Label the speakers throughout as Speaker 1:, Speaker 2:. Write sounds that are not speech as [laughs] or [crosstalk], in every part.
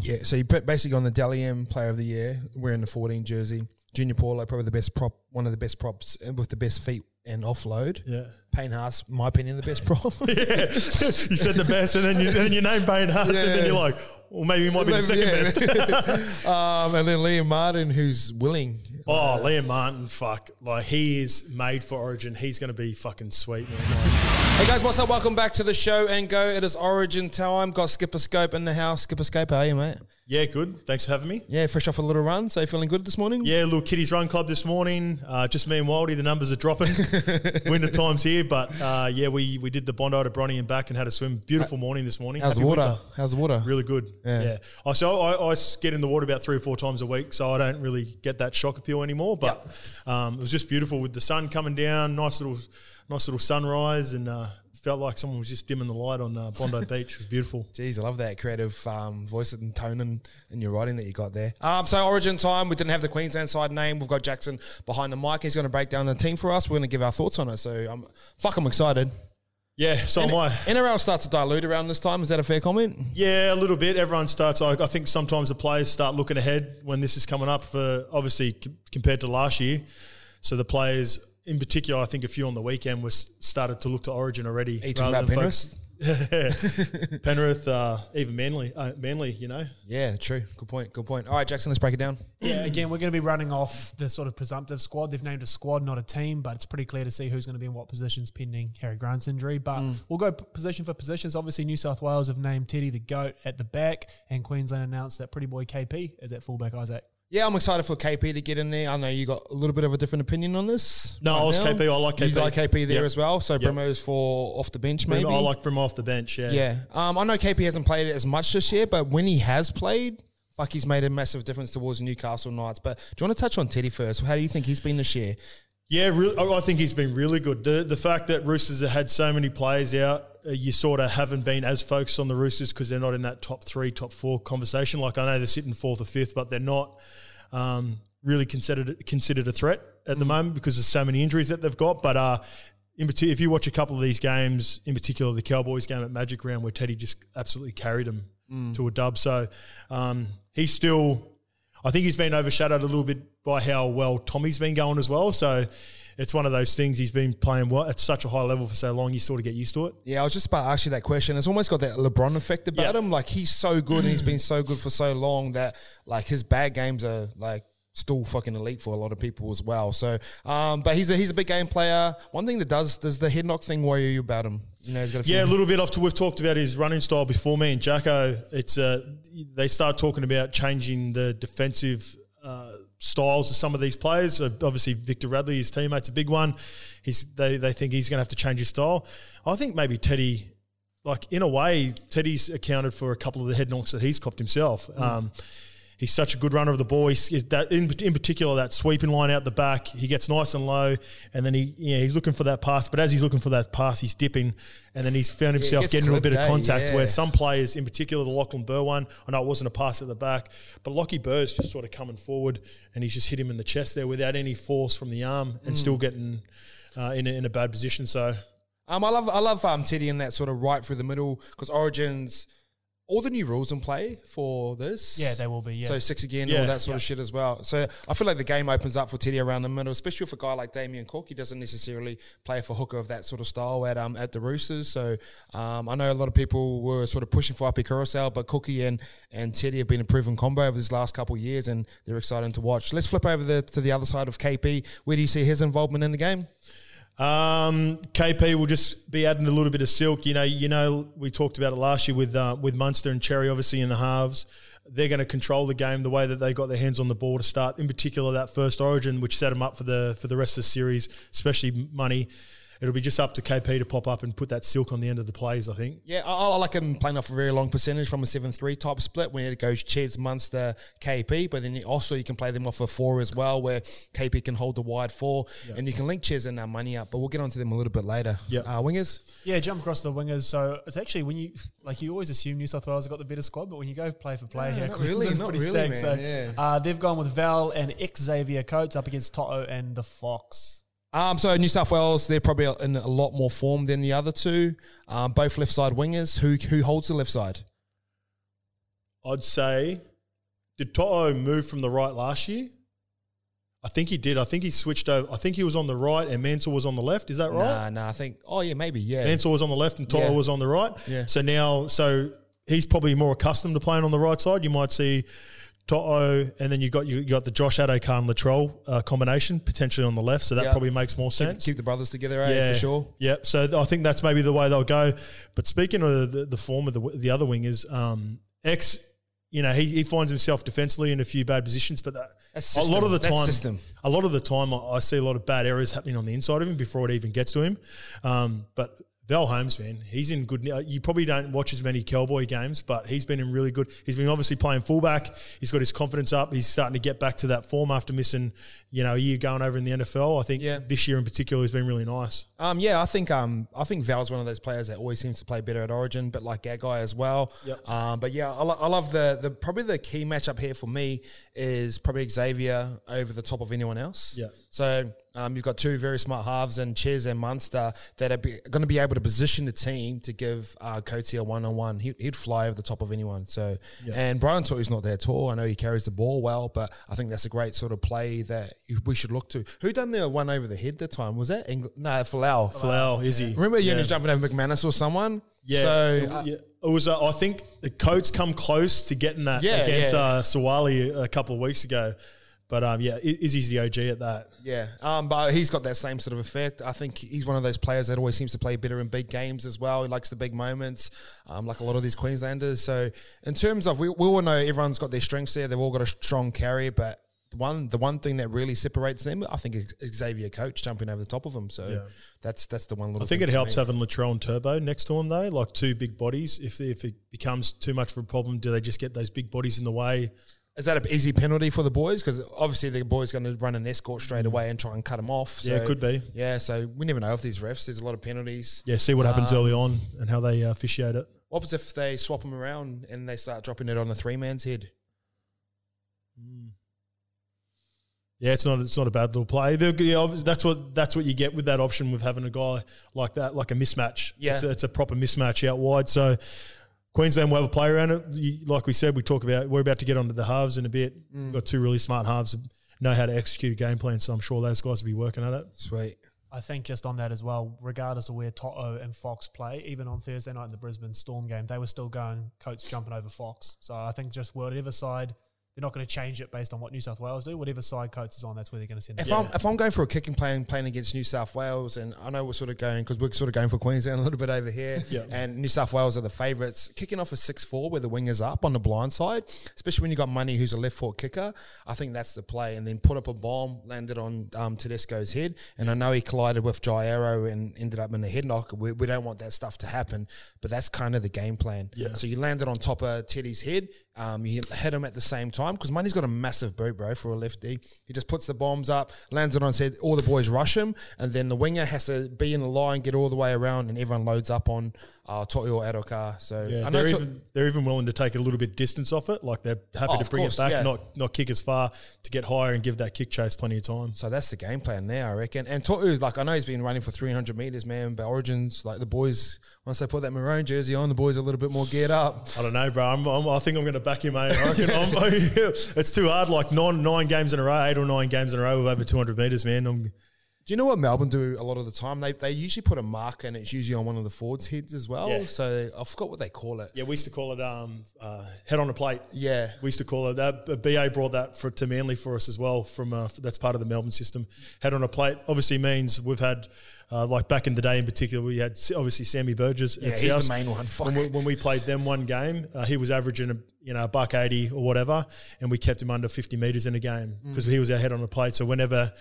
Speaker 1: Yeah, so you put basically on the Dally M Player of the Year, wearing the 14 jersey. Junior Paulo, probably the best prop, one of the best props with the best feet and offload.
Speaker 2: Yeah.
Speaker 1: Payne Haas, my opinion, the best prop. [laughs]
Speaker 2: yeah. You said the best, and then you, and then you name Payne Haas, and then you're like, well, maybe he might be the second
Speaker 1: Yeah.
Speaker 2: best. [laughs]
Speaker 1: um, and then Liam Martin, who's willing.
Speaker 2: Oh, Liam Martin, fuck. Like, he is made for Origin. He's going to be fucking sweet, man. Like,
Speaker 1: Hey guys, what's up? Welcome back to the show and go. It is Origin time. Got Skipper Scope in the house. Skipper Scope, how are you, mate?
Speaker 2: yeah, good. Thanks for having me.
Speaker 1: Yeah, fresh off a little run. So you feeling good this morning?
Speaker 2: Yeah, little kiddies run club this morning. Uh, just me and Wildy. The numbers are dropping. [laughs] Winter time's here, but uh, yeah, we we did the Bondi to Bronny and back and had a swim. Beautiful morning this morning.
Speaker 1: How's the water?
Speaker 2: winter.
Speaker 1: How's the water?
Speaker 2: Really good.
Speaker 1: Yeah.
Speaker 2: Yeah. I so I, I get in the water about three or four times a week, so I don't really get that shock appeal anymore. But um, it was just beautiful with the sun coming down. Nice little, nice little sunrise, and uh, felt like someone was just dimming the light on uh, Bondi [laughs] Beach. It was beautiful.
Speaker 1: Jeez, I love that creative um, voice and tone and, and your writing that you got there. Um, so Origin time, we didn't have the Queensland side name. We've got Jackson behind the mic. He's going to break down the team for us. We're going to give our thoughts on it. So I'm fuck, I'm excited.
Speaker 2: Yeah. So am I.
Speaker 1: NRL starts to dilute around this time. Is that a fair comment?
Speaker 2: Yeah, a little bit. Everyone starts. I, I think sometimes the players start looking ahead when this is coming up. For obviously c- compared to last year, so the players in particular, I think a few on the weekend was started to look to Origin already.
Speaker 1: you talking about
Speaker 2: focus- [laughs] Penrith, uh, even Manly, uh, Manly, you know.
Speaker 1: Yeah, true. Good point. Good point. All right, Jackson, let's break it down.
Speaker 3: Yeah, again, we're going to be running off the sort of presumptive squad. They've named a squad, not a team, but it's pretty clear to see who's going to be in what positions pending Harry Grant's injury. But we'll go position for positions. Obviously, New South Wales have named Teddy the GOAT at the back, and Queensland announced that pretty boy KP is at fullback, Isaac.
Speaker 1: Yeah, I'm excited for KP to get in there. I know you got a little bit of a different opinion on this.
Speaker 2: No, I was KP. I like KP.
Speaker 1: You like KP there
Speaker 2: Yep.
Speaker 1: as well. So
Speaker 2: Yep.
Speaker 1: Brimo's for off the bench, maybe.
Speaker 2: I like Brim off the bench. Yeah.
Speaker 1: Yeah, um, I know KP hasn't played it as much this year, but when he has played, fuck, he's made a massive difference towards Newcastle Knights. But do you want to touch on Teddy first? How do you think he's been this year?
Speaker 2: Yeah, really, I think he's been really good. The the fact that Roosters have had so many players out, you sort of haven't been as focused on the Roosters because they're not in that top three, top four conversation. Like I know they're sitting fourth or fifth, but they're not um, really considered considered a threat at the moment because there's so many injuries that they've got. But uh, in particular, if you watch a couple of these games, in particular the Cowboys game at Magic Round, where Teddy just absolutely carried them to a dub. So um, he's still. I think he's been overshadowed a little bit by how well Tommy's been going as well. So it's one of those things. He's been playing well at such a high level for so long. You sort of get used to it.
Speaker 1: Yeah, I was just about to ask you that question. It's almost got that LeBron effect about
Speaker 2: Yeah.
Speaker 1: him. Like he's so good and he's been so good for so long that like his bad games are like still fucking elite for a lot of people as well. So, um, but he's a he's a big game player. One thing that does does the head knock thing worry you about him? You know, he's got a
Speaker 2: Yeah, a little bit after we've talked about his running style before me and Jacko. It's uh, they start talking about changing the defensive uh, styles of some of these players. Uh, obviously, Victor Radley, his teammate's a big one. He's they they think he's going to have to change his style. I think maybe Teddy, like in a way, Teddy's accounted for a couple of the head knocks that he's copped himself. Um, He's such a good runner of the ball. He's, that in, in particular that sweeping line out the back. He gets nice and low, and then he yeah he's looking for that pass. But as he's looking for that pass, he's dipping, and then he's found himself
Speaker 1: gets
Speaker 2: getting a little bit of
Speaker 1: eh?
Speaker 2: contact.
Speaker 1: Yeah.
Speaker 2: Where some players, in particular the Lachlan Burr one, I know it wasn't a pass at the back, but Lockie Burr's just sort of coming forward, and he's just hit him in the chest there without any force from the arm, and still getting uh, in a, in a bad position. So
Speaker 1: Um, I love I love um, Teddy in that sort of right through the middle because Origins, all the new rules in play for this.
Speaker 3: Yeah, they will be, yeah.
Speaker 1: So six again,
Speaker 2: Yeah.
Speaker 1: all that sort of shit as well. So I feel like the game opens up for Teddy around the middle, especially for a guy like Damien Cook. He doesn't necessarily play for hooker of that sort of style at um at the Roosters. So um, I know a lot of people were sort of pushing for Api Koroisau, but Cookie and and Teddy have been a proven combo over these last couple of years, and they're exciting to watch. Let's flip over the, to the other side of KP. Where do you see his involvement in the game?
Speaker 2: Um, KP will just be adding a little bit of silk. You know, you know, we talked about it last year with uh, with Munster and Cherry, obviously in the halves. They're going to control the game the way that they got their hands on the ball to start. In particular, that first Origin, which set them up for the for the rest of the series, especially money. It'll be just up to KP to pop up and put that silk on the end of the plays. I think.
Speaker 1: Yeah, I, I like him playing off a very long percentage from a 7-3 type split when it goes Ches, Munster, KP, but then you also you can play them off a four as well where KP can hold the wide four and you can link Ches and that money up, but we'll get onto them a little bit later.
Speaker 2: Yeah.
Speaker 1: Uh, wingers?
Speaker 3: Yeah, jump across the wingers. So it's actually when you [laughs] like you always assume New South Wales have got the better squad, but when you go play for play
Speaker 1: Yeah,
Speaker 3: here,
Speaker 1: not really, not
Speaker 3: pretty
Speaker 1: really,
Speaker 3: stacked.
Speaker 1: man,
Speaker 3: So
Speaker 1: yeah.
Speaker 3: uh, they've gone with Val and ex Xavier Coates up against Toto and the Fox.
Speaker 1: Um, so New South Wales, they're probably in a lot more form than the other two. Um, both left side wingers. Who who holds the left side?
Speaker 2: I'd say, did Toto move from the right last year? I think he did. I think he switched over. I think he was on the right and Mansell was on the left. Is that right?
Speaker 1: Nah, nah. I think. Oh yeah, maybe. Yeah.
Speaker 2: Mansell was on the left and Toto
Speaker 1: Yeah.
Speaker 2: was on the right.
Speaker 1: Yeah.
Speaker 2: So now, so he's probably more accustomed to playing on the right side. You might see Toto, and then you got you got the Josh Addo-Carr and Latrell uh, combination potentially on the left. So that
Speaker 1: Yeah.
Speaker 2: probably makes more sense.
Speaker 1: keep the brothers together, eh, for sure.
Speaker 2: Yeah, so th- I think that's maybe the way they'll go. But speaking of the, the form of the, the other wingers, um, X, you know, he, he finds himself defensively in a few bad positions, but that, a lot of the time, a lot of the time, I, I see a lot of bad errors happening on the inside of him before it even gets to him. Um, but Val Holmes, man, he's in good. You probably don't watch as many Cowboy games, but he's been in really good. He's been obviously playing fullback. He's got his confidence up. He's starting to get back to that form after missing, you know, a year going over in the NFL. I think
Speaker 1: Yeah.
Speaker 2: this year in particular has been really nice.
Speaker 1: Um, yeah, I think um, I think Val's one of those players that always seems to play better at Origin, but like Gagai as well.
Speaker 2: Yep.
Speaker 1: Um, but yeah, I, lo- I love the the probably the key matchup here for me is probably Xavier over the top of anyone else.
Speaker 2: Yeah.
Speaker 1: So um, you've got two very smart halves and Ches and Munster that are going to be able to position the team to give uh, Coates a one on one. He'd fly over the top of anyone. So and Brian Toy's not there at all. I know he carries the ball well, but I think that's a great sort of play that we should look to. Who done the one over the head that time? Was that Engl- no Folau?
Speaker 2: Folau, is he?
Speaker 1: Remember you
Speaker 2: yeah.
Speaker 1: was jumping over McManus or someone?
Speaker 2: Yeah.
Speaker 1: So
Speaker 2: it,
Speaker 1: uh,
Speaker 2: yeah. it was. Uh, I think the Coates come close to getting that
Speaker 1: Yeah,
Speaker 2: against
Speaker 1: yeah.
Speaker 2: Uh, Sawali a couple of weeks ago, but um, yeah, Izzy's the OG at that.
Speaker 1: yeah, um, but he's got that same sort of effect. I think he's one of those players that always seems to play better in big games as well. He likes the big moments, um, like a lot of these Queenslanders. So in terms of, we, we all know everyone's got their strengths there. They've all got a strong carry, but the one the one thing that really separates them, I think, is Xavier Coates jumping over the top of him. So
Speaker 2: Yeah.
Speaker 1: that's that's the one little.
Speaker 2: I think it helps
Speaker 1: me.
Speaker 2: having Latrell and Turbo next to him though, like two big bodies. If if it becomes too much of a problem, do they just get those big bodies in the way?
Speaker 1: Is that an easy penalty for the boys? Because obviously the boys going to run an escort straight away and try and cut them off. So,
Speaker 2: Mm. Yeah, it could be.
Speaker 1: Yeah, so we never know if these refs. There's a lot of penalties.
Speaker 2: Yeah, see what happens
Speaker 1: Um,
Speaker 2: early on and how they uh, officiate it.
Speaker 1: What happens if they swap them around and they start dropping it on a three man's head?
Speaker 2: Yeah, it's not it's not a bad little play. Yeah, obvi- that's what that's what you get with that option with having a guy like that, like a mismatch.
Speaker 1: Yeah.
Speaker 2: it's a, it's a proper mismatch out wide. So Queensland will have a play around it. Like we said, we talk about we're about to get onto the halves in a bit. We've got two really smart halves know how to execute a game plan. So I'm sure those guys will be working at it.
Speaker 1: Sweet.
Speaker 3: I think just on that as well, regardless of where Toto and Fox play, even on Thursday night in the Brisbane Storm game, they were still going Coates jumping over Fox. So I think just whatever side, they're not going to change it based on what New South Wales do. Whatever side Coates is on, that's where they're going to send
Speaker 1: If
Speaker 3: the
Speaker 1: I'm if I'm going for a kicking plan playing against New South Wales, and I know we're sort of going because we're sort of going for Queensland [laughs] a little bit over here,
Speaker 2: Yeah.
Speaker 1: and New South Wales are the favourites. Kicking off a six four where the wing is up on the blind side, especially when you got Money who's a left foot kicker, I think that's the play. And then put up a bomb, landed on um, Tedesco's head, and I know he collided with Jairo and ended up in a head knock. We, we don't want that stuff to happen, but that's kind of the game plan.
Speaker 2: Yeah.
Speaker 1: So you landed on top of Teddy's head, um, you hit him at the same time because Money's got a massive boot, bro, for a lefty. He just puts the bombs up, lands it on his head. All the boys rush him, and then the winger has to be in the line, get all the way around, and everyone loads up on uh, or Addo-Carr. So
Speaker 2: Yeah,
Speaker 1: I
Speaker 2: they're
Speaker 1: To-
Speaker 2: even they're even willing to take a little bit distance off it. Like they're happy
Speaker 1: Oh,
Speaker 2: to bring
Speaker 1: course,
Speaker 2: it back,
Speaker 1: yeah.
Speaker 2: not not kick as far to get higher and give that kick chase plenty of time.
Speaker 1: So that's the game plan there, I reckon. And To'o, like I know he's been running for 300 meters, man. But Origins, like the boys, once they put that maroon jersey on, the boys are a little bit more geared up.
Speaker 2: I don't know, bro. I'm, I'm, I think I'm going to back you, mate. I reckon [laughs] it's too hard. Like nine nine games in a row, eight or nine games in a row with over 200 meters, man. I'm,
Speaker 1: Do you know what Melbourne do a lot of the time? They they usually put a mark and it's usually on one of the forwards' heads as well.
Speaker 2: Yeah.
Speaker 1: So I forgot what they call it.
Speaker 2: yeah, we used to call it um, uh, head on a plate.
Speaker 1: Yeah.
Speaker 2: We used to call it that. but BA brought that for, to Manly for us as well. From uh, that's part of the Melbourne system. Head on a plate obviously means we've had. Uh, like back in the day, in particular, we had obviously Sammy Burgess.
Speaker 1: Yeah, he's the main one.
Speaker 2: When we, when we played them one game, uh, he was averaging a you know a buck eighty or whatever, and we kept him under fifty meters in a game
Speaker 1: Mm.
Speaker 2: because he was our head on the plate. So whenever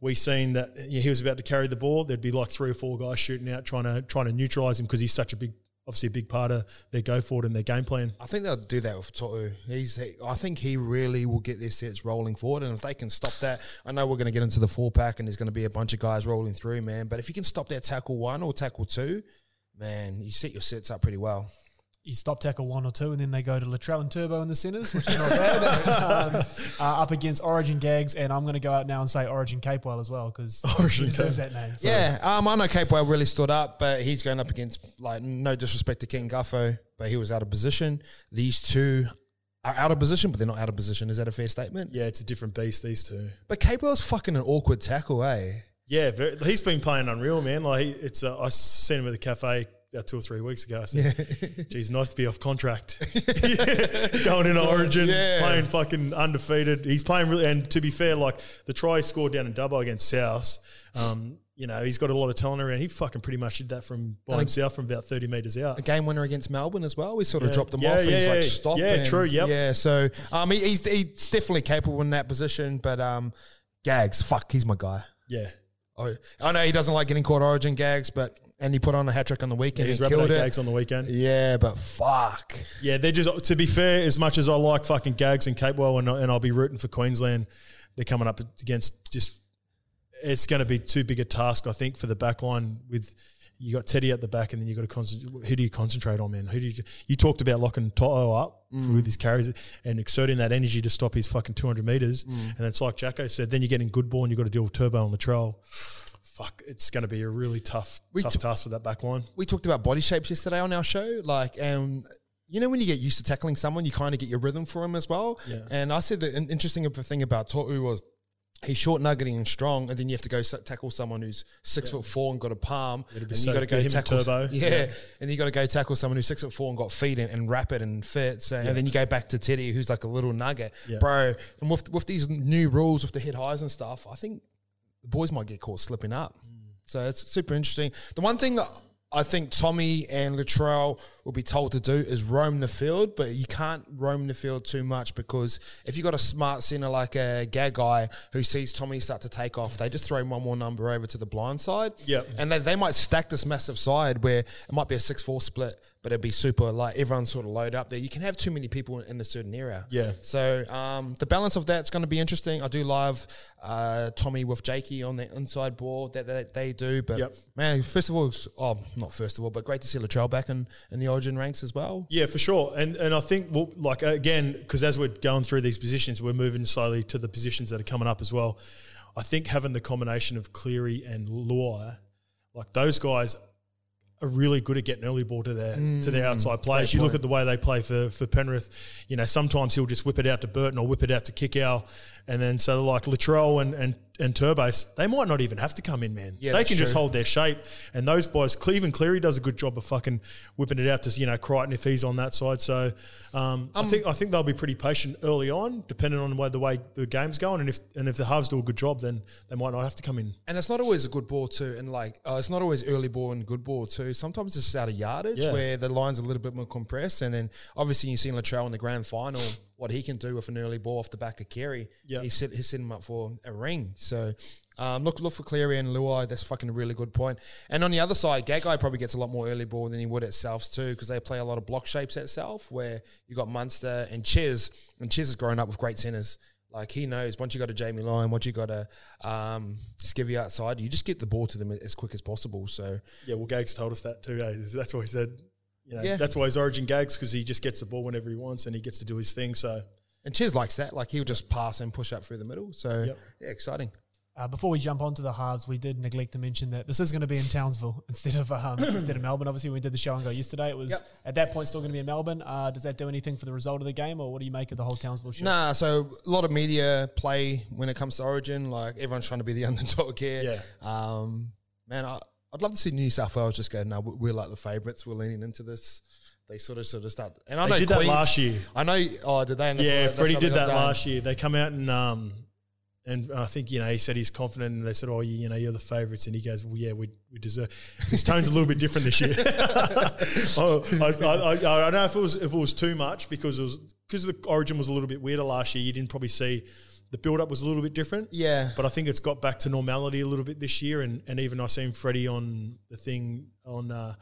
Speaker 2: we seen that yeah, he was about to carry the ball, there'd be like three or four guys shooting out trying to trying to neutralize him because he's such a big, obviously a big part of their go forward and their game plan.
Speaker 1: I think they'll do that with To'o. He's, he, I think he really will get their sets rolling forward, and if they can stop that, I know we're going to get into the four pack, and there's going to be a bunch of guys rolling through, man. But if you can stop that tackle one or tackle two, man, you set your sets up pretty well.
Speaker 3: You stop tackle one or two, and then they go to Latrell and Turbo in the centres, which is not bad. [laughs] um, uh, up against Origin Gags, and I'm going to go out now and say Origin Capewell as well because [laughs] he
Speaker 2: Origin
Speaker 3: deserves that name. So
Speaker 1: Yeah, um, I know Capewell really stood up, but he's going up against like no disrespect to King Guffo, but he was out of position. These two are out of position, but they're not out of position. Is that a fair statement?
Speaker 2: Yeah, it's a different beast. These two.
Speaker 1: But Capewell's fucking an awkward tackle, eh?
Speaker 2: Yeah, very, he's been playing unreal, man. Like he, it's, uh, I seen him at the cafe about two or three weeks ago. I said, [laughs] "Geez, nice to be off contract, [laughs] [laughs] going in Origin,
Speaker 1: Yeah.
Speaker 2: playing fucking undefeated. He's playing really. And to be fair, like the try he scored down in Dubbo against South, um, you know, he's got a lot of talent around. He fucking pretty much did that from by
Speaker 1: think-
Speaker 2: himself from about thirty meters out.
Speaker 1: A game winner against Melbourne as well. We sort of
Speaker 2: Yeah.
Speaker 1: dropped them
Speaker 2: Yeah,
Speaker 1: off. and
Speaker 2: yeah,
Speaker 1: he's like, stop.
Speaker 2: Yeah,
Speaker 1: and-
Speaker 2: true, yep.
Speaker 1: Yeah, so um, he, he's he's definitely capable in that position. But um, Gags, fuck, he's my guy.
Speaker 2: Yeah,
Speaker 1: Oh, I know he doesn't like getting caught Origin Gags, but and he put on a hat trick on the weekend
Speaker 2: he's
Speaker 1: and
Speaker 2: rapping
Speaker 1: killed it.
Speaker 2: gags on the weekend.
Speaker 1: Yeah, but fuck.
Speaker 2: Yeah, they're just to be fair. As much as I like fucking Gags and Capewell, and, and I'll be rooting for Queensland, they're coming up against just. It's going to be too big a task, I think, for the back line. With you got Teddy at the back, and then you got to concentrate. Who do you concentrate on, man? Who do you? You talked about locking Toto up mm. with his carries and exerting that energy to stop his fucking two hundred meters, mm. and it's like Jacko said. Then you're getting good ball, and you have got to deal with Turbo on the Latrell. Fuck, it's going to be a really tough,
Speaker 1: We
Speaker 2: tough
Speaker 1: t-
Speaker 2: task for that back line.
Speaker 1: we talked about body shapes yesterday on our show. Like, um, you know, when you get used to tackling someone, you kind of get your rhythm for him as well.
Speaker 2: Yeah.
Speaker 1: And I said the interesting thing about To'o was he's short, nuggeting, and strong, and then you have to go tackle someone who's six foot four and got a palm,
Speaker 2: It'd
Speaker 1: and
Speaker 2: be
Speaker 1: you got to go
Speaker 2: good, him and
Speaker 1: tackle.
Speaker 2: Turbo.
Speaker 1: Yeah.
Speaker 2: Yeah.
Speaker 1: and you got to go tackle someone who's six foot four and got feet and, and rapid and fit. So, and then you go back to Teddy, who's like a little nugget,
Speaker 2: Yeah.
Speaker 1: bro. And with with these new rules with the head highs and stuff, I think the boys might get caught slipping up. So it's super interesting. The one thing that I think Tommy and Latrell will be told to do is roam the field, but you can't roam the field too much because if you've got a smart center like a Gagai who sees Tommy start to take off, they just throw one more number over to the blind side.
Speaker 2: Yep.
Speaker 1: And they, they might stack this massive side where it might be a 6 4 split, but it'd be super like everyone's sort of load up there. You can have too many people in a certain area.
Speaker 2: Yeah.
Speaker 1: So um, the balance of that's going to be interesting. I do love uh, Tommy with Jakey on the inside ball that, that they do. But
Speaker 2: Yep.
Speaker 1: man, first of all, oh, not first of all, but great to see Latrell back in, in the Origin ranks as well.
Speaker 2: Yeah, for sure. And and I think well, like again, because as we're going through these positions, we're moving slowly to the positions that are coming up as well. I think having the combination of Cleary and Luai, like those guys are really good at getting early ball to their to their mm, outside players. You look at the way they play for for Penrith. You know, sometimes he'll just whip it out to Burton or whip it out to Kikau, and then so like Latrell and and and Turbos, they might not even have to come in, man.
Speaker 1: Yeah,
Speaker 2: they can just
Speaker 1: true.
Speaker 2: hold their shape. And those boys, Cleveland Cleary does a good job of fucking whipping it out to you know Crichton if he's on that side. So um, I think I think they'll be pretty patient early on, depending on the way the way the game's going. And if and if the halves do a good job, then they might not have to come in.
Speaker 1: And it's not always a good ball too, and like uh, it's not always early ball and good ball too. Sometimes it's out of yardage
Speaker 2: Yeah.
Speaker 1: where the line's a little bit more compressed, and then obviously you see Latrell in the grand final what he can do with an early ball off the back of Kerry.
Speaker 2: Yeah.
Speaker 1: he set he's setting him up for a ring. So um, look look for Cleary and Luai. That's fucking a really good point. And on the other side, Gagai probably gets a lot more early ball than he would at Souths too, because they play a lot of block shapes at South, where you got Munster and Chiz, and Chiz has grown up with great centers. Like he knows once you got a Jamie Lyon, once you got a um, Skivvy outside, you just get the ball to them as quick as possible. So
Speaker 2: Yeah, well, Gags told us that too. Eh? That's what he said. You know,
Speaker 1: Yeah.
Speaker 2: that's why he's Origin Gags because he just gets the ball whenever he wants and he gets to do his thing. So
Speaker 1: and Chiz likes that. Like he'll just pass and push up through the middle. So
Speaker 2: Yep.
Speaker 1: yeah, exciting.
Speaker 3: Uh, before we jump onto the halves, we did neglect to mention that this is going to be in Townsville [laughs] instead of um, [coughs] instead of Melbourne. Obviously, when we did the show and go yesterday, it was
Speaker 1: Yep.
Speaker 3: at that point still going to be in Melbourne. Uh, does that do anything for the result of the game, or what do you make of the whole Townsville show?
Speaker 1: Nah, so a lot of media play when it comes to Origin. Like everyone's trying to be the [laughs] underdog here.
Speaker 2: Yeah.
Speaker 1: Um, man, I, I'd love to see New South Wales just go. No, we- we're like the favourites. We're leaning into this. They sort of sort of start. And I
Speaker 2: They
Speaker 1: know
Speaker 2: did that last year.
Speaker 1: I know. Oh, did they? And
Speaker 2: yeah,
Speaker 1: that's
Speaker 2: Freddie did that last year. They come out and um, and I think you know he said he's confident, and they said, "Oh, you, you know, you're the favourites," and he goes, "Well, yeah, we, we deserve." His tone's a little bit different this year. [laughs] oh, I, I, I, I don't know if it was if it was too much because it was because the origin was a little bit weirder last year. You didn't probably see the build up was a little bit different.
Speaker 1: Yeah.
Speaker 2: But I think it's got back to normality a little bit this year, and, and even I seen Freddie on the thing on uh,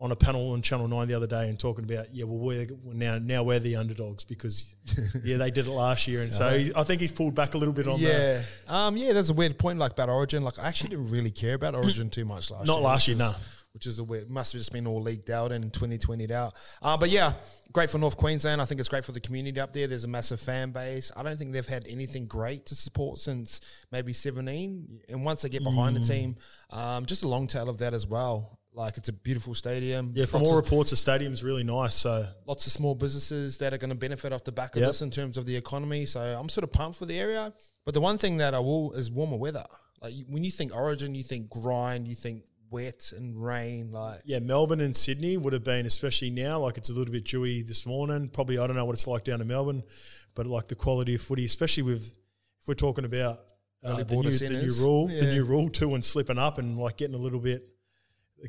Speaker 2: on a panel on Channel Nine the other day and talking about yeah, well we're now now we're the underdogs because [laughs] yeah they did it last year, and so he, I think he's pulled back a little bit on that.
Speaker 1: Yeah. Um, yeah, there's a weird point like about Origin. Like I actually didn't really care about Origin too much last
Speaker 2: Not
Speaker 1: year.
Speaker 2: last year, no.
Speaker 1: Which is a weird must have just been all leaked out and 2020'd out. Uh, but yeah, great for North Queensland. I think it's great for the community up there. There's a massive fan base. I don't think they've had anything great to support since maybe 17. And once they get behind
Speaker 2: Mm.
Speaker 1: the team, um, just a long tail of that as well. Like it's a beautiful stadium.
Speaker 2: Yeah, from
Speaker 1: lots
Speaker 2: all
Speaker 1: of,
Speaker 2: reports, the stadium's really nice. So
Speaker 1: lots of small businesses that are going to benefit off the back of
Speaker 2: Yep.
Speaker 1: this in terms of the economy. So I'm sort of pumped for the area. But the one thing that I will is warmer weather. Like when you think Origin, you think grind, you think wet and rain. Like
Speaker 2: yeah, Melbourne and Sydney would have been, especially now, like it's a little bit dewy this morning. Probably I don't know what it's like down in Melbourne, but like the quality of footy, especially with if we're talking about uh, the, new, the new rule, the new rule too, and slipping up and like getting a little bit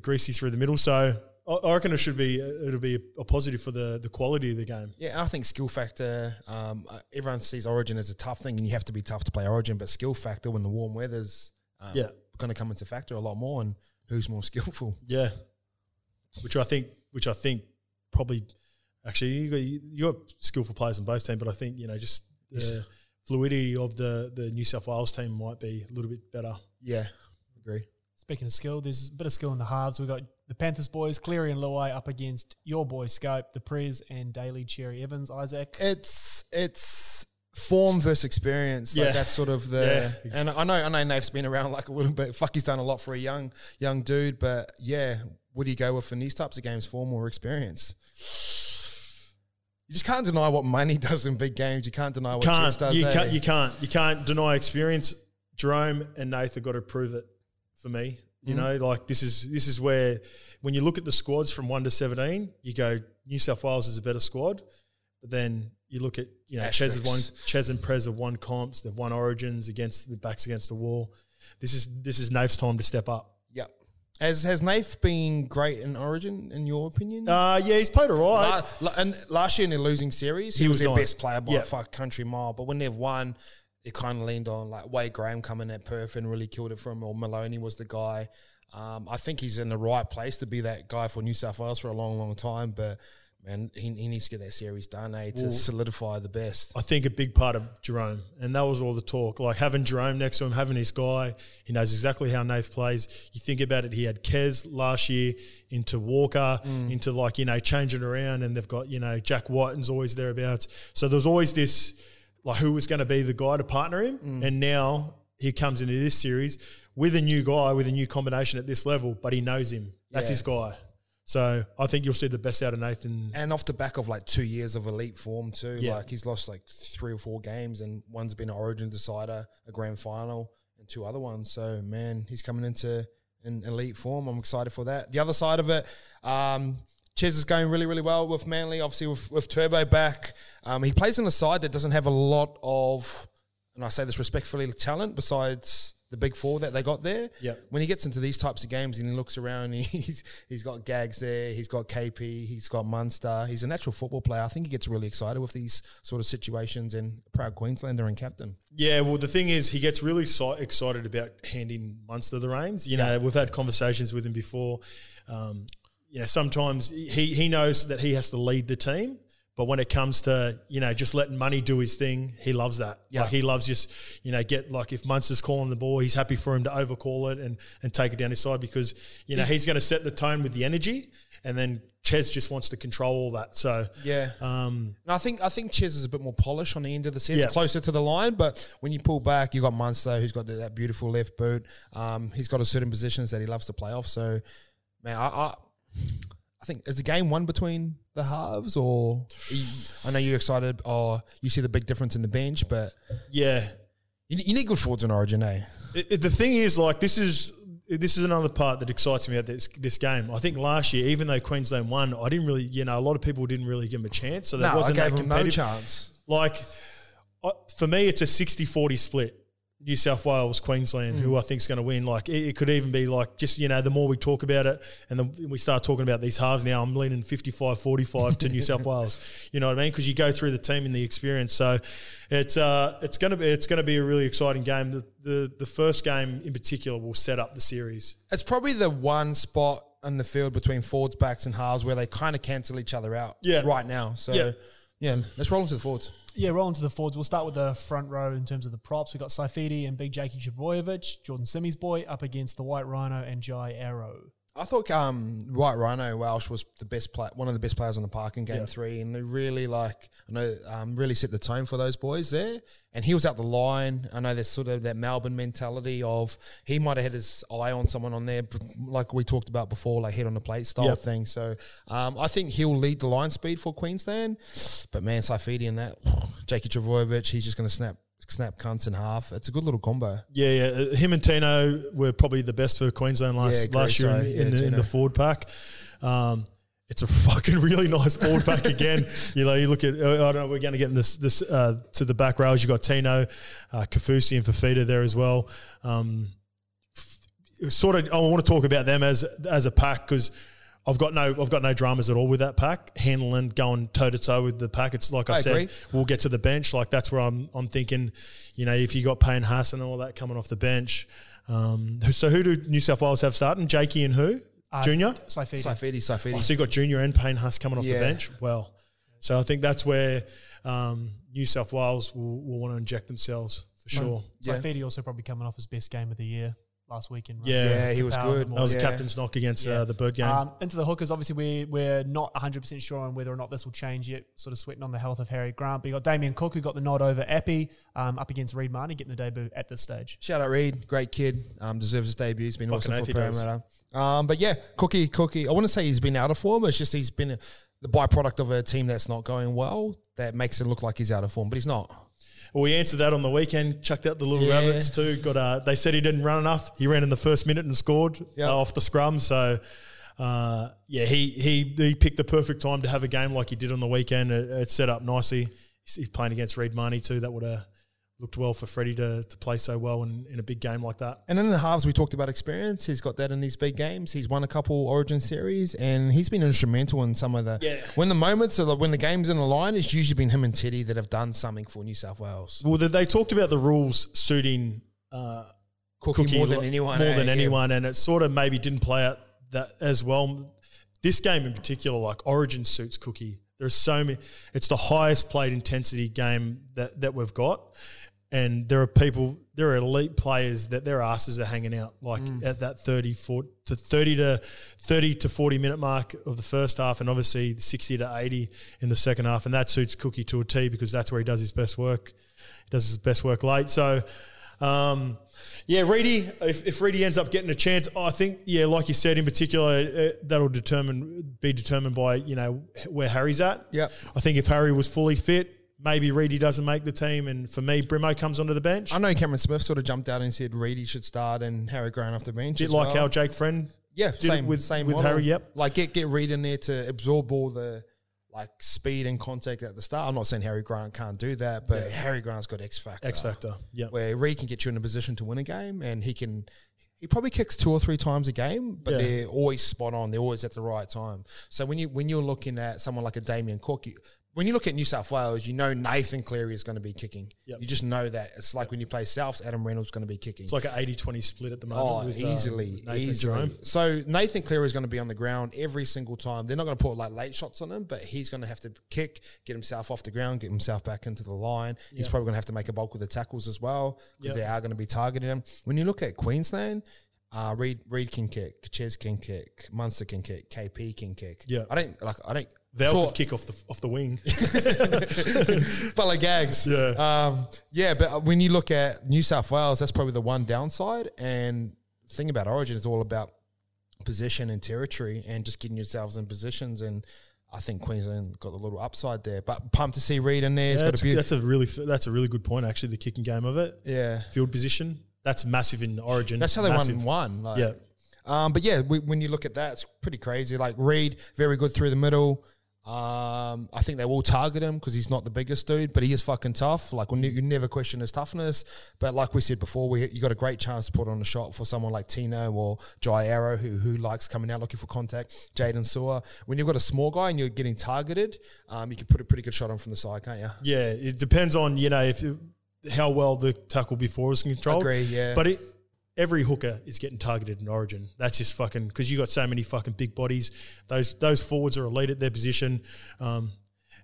Speaker 2: greasy through the middle. So I, I reckon it should be it'll be a positive for the the quality of the game.
Speaker 1: Yeah, I think skill factor. Um, uh, everyone sees Origin as a tough thing, and you have to be tough to play Origin. But skill factor when the warm weather's um,
Speaker 2: Yeah.
Speaker 1: going to come into factor a lot more, and who's more skillful?
Speaker 2: Yeah, which I think, which I think probably actually you got, you got skillful players on both teams, but I think you know just the
Speaker 1: Yes.
Speaker 2: fluidity of the the New South Wales team might be a little bit better.
Speaker 1: Yeah, agree.
Speaker 3: Speaking of skill, there's a bit of skill in the halves. We've got the Panthers boys, Cleary and Luai, up against your boy Scope, the Prez, and Daly Cherry Evans. Isaac.
Speaker 1: It's it's form versus experience. Like
Speaker 2: Yeah.
Speaker 1: that's sort of the. [laughs]
Speaker 2: Yeah.
Speaker 1: And I know I know Nate's been around like a little bit. Fuck, he's done a lot for a young young dude. But yeah, what do you go with in these types of games? Form or experience? You just can't deny what money [laughs] does in big games. You can't deny what
Speaker 2: Can't
Speaker 1: does.
Speaker 2: you
Speaker 1: eh?
Speaker 2: can't you can't you can't deny experience. Jarome and Nathan got to prove it for me. You
Speaker 1: Mm-hmm.
Speaker 2: know, like this is this is where when you look at the squads from one to seventeen, you go New South Wales is a better squad, but then you look at you know Ches won and Prez have won comps, they've won Origins against the backs against the wall. This is this is Nafe's time to step up.
Speaker 1: Yep. Has has Nath been great in Origin in your opinion?
Speaker 2: Uh, yeah, he's played all right.
Speaker 1: La- and last year in the losing series, he,
Speaker 2: He
Speaker 1: was,
Speaker 2: was
Speaker 1: their
Speaker 2: nice.
Speaker 1: best player by
Speaker 2: Yeah.
Speaker 1: a fuck country mile. But when they've won, it kind of leaned on like Wade Graham coming at Perth and really killed it for him, or Maloney was the guy. Um, I think he's in the right place to be that guy for New South Wales for a long, long time. But man, he, he needs to get that series done, eh, to
Speaker 2: Well-
Speaker 1: solidify the best.
Speaker 2: I think a big part of Jarome, and that was all the talk. Like having Jarome next to him, having his guy, he knows exactly how Nath plays. You think about it, he had Kez last year into Walker, into like, you know, changing around, and they've got, you know, Jack Wighton's always thereabouts. So there's always this, like, who was going to be the guy to partner him? And now he comes into this series with a new guy, with a new combination at this level, but he knows him. That's
Speaker 1: Yeah.
Speaker 2: his guy. So I think you'll see the best out of Nathan.
Speaker 1: And off the back of like two years of elite form too,
Speaker 2: Yeah.
Speaker 1: like he's lost like three or four games, and one's been an Origin decider, a grand final, and two other ones. So man, he's coming into in elite form. I'm excited for that. The other side of it, um, Ches is going really, really well with Manly. Obviously, with, with Turbo back, um, he plays on a side that doesn't have a lot of, and I say this respectfully, talent besides the big four that they got there.
Speaker 2: Yep.
Speaker 1: When he gets into these types of games and he looks around, [laughs] he's he's got Gags there, he's got KP, he's got Munster. He's a natural football player. I think he gets really excited with these sort of situations and proud Queenslander and captain.
Speaker 2: Yeah, well, the thing is, he gets really so excited about handing Munster the reins. You know, we've had conversations with him before. Um, know, sometimes he, he knows that he has to lead the team, but when it comes to, you know, just letting money do his thing, he loves that.
Speaker 1: Yeah.
Speaker 2: Like, he loves just, you know, get, like, if Munster's calling the ball, he's happy for him to overcall it and, and take it down his side because, you know, he's going to set the tone with the energy, and then Ches just wants to control all that. So,
Speaker 1: Yeah.
Speaker 2: um,
Speaker 1: And I think I think Ches is a bit more polished on the end of the set,
Speaker 2: Yeah.
Speaker 1: closer to the line. But when you pull back, you got Munster, who's got that beautiful left boot. Um, he's got a certain positions that he loves to play off. So, man, I, I, I think is the game one between the halves, or I know you're excited, or you see the big difference in the bench, but
Speaker 2: yeah,
Speaker 1: you, you need good forwards in Origin, eh?
Speaker 2: It, it- the thing is, like, this is this is another part that excites me about this this game. I think last year, even though Queensland won, I didn't really, you know, a lot of people didn't really give them a chance. So there
Speaker 1: No,
Speaker 2: wasn't
Speaker 1: gave
Speaker 2: that
Speaker 1: him no
Speaker 2: competitive.
Speaker 1: chance.
Speaker 2: Like, I, for me, it's a 60-40 split. New South Wales, Queensland,
Speaker 1: Mm.
Speaker 2: who I think is going to win. Like, it, it could even be like, just, you know, the more we talk about it and the, we start talking about these halves now, I'm leaning 55 45 to New South [laughs] Wales. You know what I mean? Because you go through the team and the experience. So it's uh, it's going to be it's going to be a really exciting game. The, the the first game in particular will set up the series.
Speaker 1: It's probably the one spot in the field between forwards, backs, and halves where they kind of cancel each other out.
Speaker 2: Yeah.
Speaker 1: right now. So
Speaker 2: Yeah.
Speaker 1: yeah, let's roll into the forwards.
Speaker 3: Yeah, rolling to the forwards. We'll start with the front row in terms of the props. We've got Saifiti and Big Jakey Trbojevic, Jordan Simi's boy, up against the White Rhino and Jai Arrow.
Speaker 1: I thought um, White Rhino Welch was the best play, one of the best players on the park in Game
Speaker 2: Yeah.
Speaker 1: Three, and they really like I know um, really set the tone for those boys there. And he was out the line. I know there's sort of that Melbourne mentality of he might have had his eye on someone on there, like we talked about before, like head on the plate style thing. So um, I think he'll lead the line speed for Queensland. But man, Saifiti and that [sighs] Jakey Trbojevic, he's just going to snap snap cunts in half. It's a good little combo.
Speaker 2: Yeah, yeah. Uh, Him and Tino were probably the best for Queensland last
Speaker 1: Yeah,
Speaker 2: last year in,
Speaker 1: so,
Speaker 2: in,
Speaker 1: yeah,
Speaker 2: the, in the forward pack. Um, it's a [laughs] fucking really nice forward pack again. [laughs] You know, you look at. uh, I don't know. We're going to get in this this uh, to the back rows. You have got Tino, uh, Kaufusi, and Fifita there as well. Um, sort of, I want to talk about them as as a pack because. I've got no, I've got no dramas at all with that pack. Handling, going toe to toe with the pack. It's like I,
Speaker 1: I
Speaker 2: said,
Speaker 1: agree.
Speaker 2: we'll get to the bench. Like that's where I'm, I'm thinking. You know, if you got Payne Hassan and all that coming off the bench. Um, so who do New South Wales have starting? Jakey and who?
Speaker 3: Uh,
Speaker 2: Junior.
Speaker 3: Saifiti.
Speaker 1: Saifiti, Saifiti.
Speaker 2: Oh, so you got Junior and Payne Haas coming off
Speaker 1: Yeah.
Speaker 2: the bench. Well, so I think that's where um, New South Wales will, will want to inject themselves for sure.
Speaker 1: Yeah.
Speaker 3: Saifiti also probably coming off his best game of the year last weekend. right?
Speaker 2: Yeah.
Speaker 1: Yeah, he was good.
Speaker 2: That was
Speaker 1: Yeah.
Speaker 2: a captain's knock against
Speaker 3: Yeah.
Speaker 2: uh, the Bird game.
Speaker 3: Um, into the hookers, obviously we we're not 100 percent sure on whether or not this will change yet. Sort of sweating on the health of Harry Grant. But you got Damien Cook who got the nod over Appy um, up against Reed Mahoney, getting the debut at this stage.
Speaker 1: Shout out Reed, great kid. Um, deserves his debut. He's been
Speaker 2: Fucking
Speaker 1: awesome for
Speaker 2: he.
Speaker 1: Parramatta. Um, but yeah, Cookie, Cookie. I want to say he's been out of form. It's just he's been a, the byproduct of a team that's not going well. That makes it look like he's out of form, but he's not.
Speaker 2: Well, we answered that on the weekend. Chucked out the little
Speaker 1: Yeah.
Speaker 2: rabbits too. Got uh, they said he didn't run enough. He ran in the first minute and scored
Speaker 1: Yep.
Speaker 2: uh, off the scrum. So. Uh, yeah, he, he he picked the perfect time to have a game like he did on the weekend. It, it's set up nicely. He's, he's playing against Reed Mahoney too. That would have looked well for Freddie to, to play so well in, in a big game like that.
Speaker 1: And in the halves, we talked about experience. He's got that in these big games. He's won a couple Origin series, and he's been instrumental in some of the.
Speaker 2: Yeah.
Speaker 1: When the moments, are, when the game's in the line, it's usually been him and Teddy that have done something for New South Wales.
Speaker 2: Well, they, they talked about the rules suiting uh,
Speaker 1: Cookie,
Speaker 2: Cookie
Speaker 1: more than anyone.
Speaker 2: more
Speaker 1: eh?
Speaker 2: than
Speaker 1: Yeah.
Speaker 2: anyone, and it sort of maybe didn't play out that as well. This game in particular, like Origin suits Cookie. There's so many. It's the highest played intensity game that that we've got, and there are people, there are elite players that their asses are hanging out like
Speaker 1: Mm.
Speaker 2: at that 30, 40, to 30 to 30 to 40 minute mark of the first half, and obviously 60 to 80 in the second half, and that suits Cookie to a T because that's where he does his best work. He does his best work late. So, um, yeah, Reedy, if, if Reedy ends up getting a chance, I think, yeah, like you said, in particular, uh, that'll determine be determined by you know where Harry's at.
Speaker 1: Yeah.
Speaker 2: I think if Harry was fully fit, maybe Reedy doesn't make the team, and for me, Brimo comes onto the bench.
Speaker 1: I know Cameron Smith sort of jumped out and said Reedy should start and Harry Grant off the bench.
Speaker 2: bit like
Speaker 1: well.
Speaker 2: how Jake Friend
Speaker 1: Yeah, same
Speaker 2: it with
Speaker 1: same
Speaker 2: with
Speaker 1: model.
Speaker 2: Harry. Yep.
Speaker 1: Like get get Reed in there to absorb all the like speed and contact at the start. I'm not saying Harry Grant can't do that, but Harry Grant's got X factor.
Speaker 2: X factor. Yep.
Speaker 1: Where Reed can get you in a position to win a game, and he can. He probably kicks two or three times a game, but
Speaker 2: Yeah.
Speaker 1: they're always spot on. They're always at the right time. So when you when you're looking at someone like a Damien Cook, you, when you look at New South Wales, you know Nathan Cleary is going to be kicking.
Speaker 2: Yep.
Speaker 1: You just know that. It's like when you play Souths, Adam Reynolds is going to be kicking.
Speaker 2: It's like an 80-20 split at the moment.
Speaker 1: Oh,
Speaker 2: with, um,
Speaker 1: easily,
Speaker 2: Nathan
Speaker 1: easily.
Speaker 2: Jarome.
Speaker 1: So Nathan Cleary is going to be on the ground every single time. They're not going to put like late shots on him, but he's going to have to kick, get himself off the ground, get himself back into the line. He's probably going to have to make a bulk of the tackles as well because
Speaker 2: Yep.
Speaker 1: they are going to be targeting him. When you look at Queensland. Uh, Reed Reed can kick, Ches can kick, Munster can kick, KP can kick.
Speaker 2: Yeah.
Speaker 1: I don't like. I don't.
Speaker 2: Val
Speaker 1: sure,
Speaker 2: could kick off the off the wing. [laughs]
Speaker 1: like gags.
Speaker 2: Yeah.
Speaker 1: Um, yeah, but when you look at New South Wales, that's probably the one downside. And the thing about Origin is all about position and territory and just getting yourselves in positions. And I think Queensland got a little upside there. But pumped to see Reed in there.
Speaker 2: Yeah,
Speaker 1: got
Speaker 2: that's,
Speaker 1: a
Speaker 2: that's a really that's a really good point actually. The kicking game of it,
Speaker 1: Yeah.
Speaker 2: field position, that's massive in Origin.
Speaker 1: That's how they
Speaker 2: Massive.
Speaker 1: won one. Like,
Speaker 2: Yeah.
Speaker 1: Um, but yeah, we, when you look at that, it's pretty crazy. Like Reed, very good through the middle. Um, I think they will target him because he's not the biggest dude, but he is fucking tough. Like when you, you never question his toughness. But like we said before, we you got a great chance to put on a shot for someone like Tino or Jai Arrow who who likes coming out looking for contact. Jaden Su'A. When you've got a small guy and you're getting targeted, um, you can put a pretty good shot on from the side, can't you?
Speaker 2: Yeah, it depends on you know if how well the tackle before is controlled.
Speaker 1: Agree, yeah.
Speaker 2: But it, every hooker is getting targeted in Origin. That's just fucking because you got so many fucking big bodies. Those those forwards are elite at their position. Um,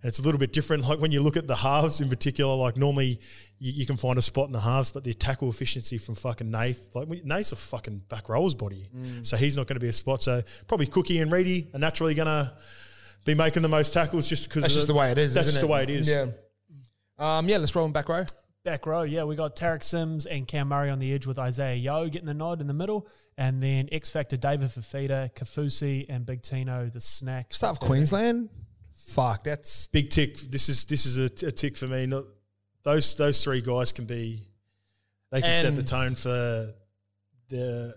Speaker 2: it's a little bit different. Like when you look at the halves in particular, like normally you, you can find a spot in the halves, but the tackle efficiency from fucking Nath, like Nath's a fucking back rower's body,
Speaker 1: Mm.
Speaker 2: so he's not going to be a spot. So probably Cookie and Reedy are naturally going to be making the most tackles just because
Speaker 1: That's just the way it is.
Speaker 2: That's
Speaker 1: isn't
Speaker 2: just the way it is.
Speaker 1: Yeah. Um, yeah, let's roll in back row.
Speaker 3: Back row, yeah, we got Tariq Sims and Cam Murray on the edge with Isaah Yeo getting the nod in the middle, and then X Factor David Fifita, Kaufusi, and Big Tino the snack.
Speaker 1: Start of Queensland. Fuck, that's
Speaker 2: Big tick. This is this is a, a tick for me. Not those those three guys can be. They can set the tone for the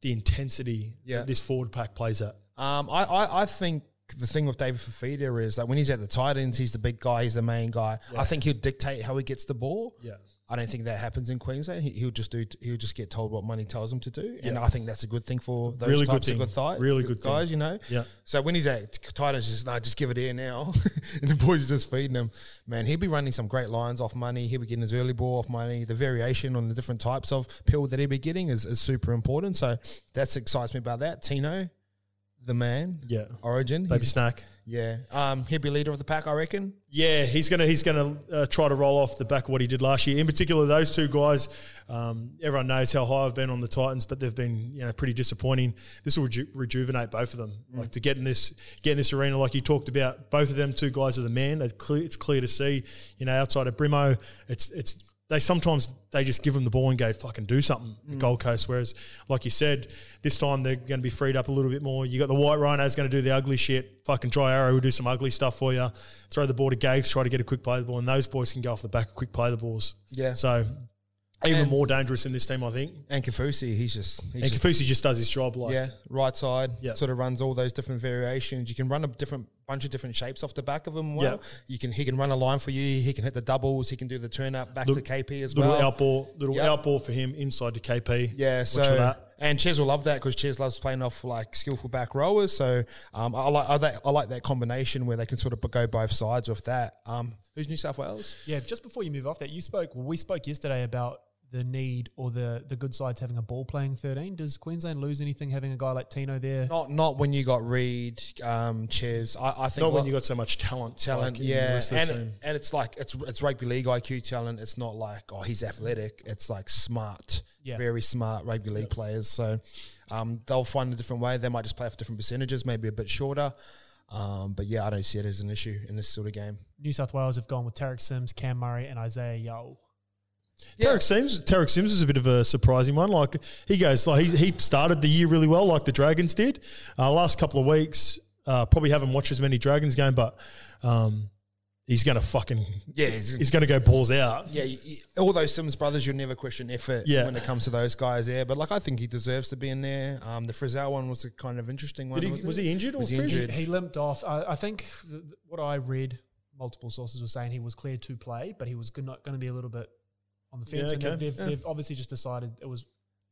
Speaker 2: the intensity
Speaker 1: Yeah.
Speaker 2: that this forward pack plays at.
Speaker 1: Um, I, I, I think the thing with David Fifita is that when he's at the tight ends, he's the big guy, he's the main guy. I think he'll dictate how he gets the ball.
Speaker 2: Yeah.
Speaker 1: I don't think that happens in Queensland. He, he'll just do. He'll just get told what money tells him to do, and I think that's a good thing for those
Speaker 2: Really good
Speaker 1: types
Speaker 2: thing.
Speaker 1: of good thigh,
Speaker 2: Really good thing.
Speaker 1: guys. You know.
Speaker 2: Yeah.
Speaker 1: So when he's at tight ends, just nah, just give it here now, [laughs] and the boys are just feeding him. Man, he'll be running some great lines off money. He'll be getting his early ball off money. The variation on the different types of pill that he'll be getting is, is super important. So that excites me about that. Tino, the man,
Speaker 2: Yeah.
Speaker 1: Origin,
Speaker 2: Baby
Speaker 1: he's-
Speaker 2: snack.
Speaker 1: yeah, um, he'll be leader of the pack, I reckon.
Speaker 2: Yeah, he's gonna he's gonna uh, try to roll off the back of what he did last year. In particular, those two guys. Um, everyone knows how high I've been on the Titans, but they've been you know pretty disappointing. This will reju- rejuvenate both of them. Like to get in this get in this arena, like you talked about. Both of them two guys are the man. It's clear, it's clear to see. You know, outside of Brimo, it's it's they sometimes they just give them the ball and go fucking do something. at mm. Gold Coast, whereas like you said, this time they're going to be freed up a little bit more. You got the white rhinos going to do the ugly shit. Fucking dry arrow will do some ugly stuff for you. Throw the ball to Gags, try to get a quick play of the ball, and those boys can go off the back of quick play the balls.
Speaker 1: Yeah.
Speaker 2: So even
Speaker 1: And-
Speaker 2: more dangerous in this team, I think.
Speaker 1: And Kaufusi, he's just he's
Speaker 2: And
Speaker 1: just
Speaker 2: Kaufusi just does his job. Like
Speaker 1: Yeah, right side.
Speaker 2: Yeah.
Speaker 1: Sort of runs all those different variations. You can run a different bunch of different shapes off the back of him. Well,
Speaker 2: Yeah.
Speaker 1: you can he can run a line for you. He can hit the doubles. He can do the turn up back
Speaker 2: Little-
Speaker 1: to KP as well
Speaker 2: little
Speaker 1: well.
Speaker 2: outball, little
Speaker 1: Yep.
Speaker 2: outball for him inside to KP.
Speaker 1: Yeah, so and Ches will love that because Ches loves playing off like skillful back rowers. So um, I like I, like- I like that combination where they can sort of go both sides with that. Um, who's New South Wales?
Speaker 3: Yeah, just before you move off that, you spoke. Well, we spoke yesterday about the need or the the good sides having a ball playing thirteen. Does Queensland lose anything having a guy like Tino there?
Speaker 1: Not not when you got Reed, um, Ches. I, I think
Speaker 2: Not when you got so much talent.
Speaker 1: talent,
Speaker 2: like,
Speaker 1: yeah,
Speaker 2: rest of the
Speaker 1: and
Speaker 2: team.
Speaker 1: and it's like it's it's rugby league IQ talent. It's not like oh he's athletic. It's like smart,
Speaker 3: Yeah.
Speaker 1: very smart rugby league players. So um, they'll find a different way. They might just play for different percentages, maybe a bit shorter. Um, but yeah, I don't see it as an issue in this sort of game.
Speaker 3: New South Wales have gone with Tariq Sims, Cam Murray, and Isaah Yeo.
Speaker 1: Yeah.
Speaker 2: Tariq Sims, Tariq Sims is a bit of a surprising one. Like he goes, like he, he started the year really well, like the Dragons did. Uh, last couple of weeks, uh, probably haven't watched as many Dragons game, but um, he's gonna fucking
Speaker 1: Yeah, he's-
Speaker 2: he's gonna go balls out.
Speaker 1: Yeah, you, you- all those Sims brothers, you'll never question effort
Speaker 2: Yeah.
Speaker 1: when it comes to those guys there. But like, I think he deserves to be in there. Um, the Frizell one was a kind of interesting one.
Speaker 2: Did he,
Speaker 1: wasn't
Speaker 2: was he injured or
Speaker 1: Was he injured?
Speaker 3: He limped off. I, I think th- th- what I read, multiple sources were saying he was cleared to play, but he was not going to be a little bit on the fence.
Speaker 2: Yeah,
Speaker 3: and
Speaker 2: okay.
Speaker 3: they've,
Speaker 1: Yeah.
Speaker 3: they've obviously just decided it was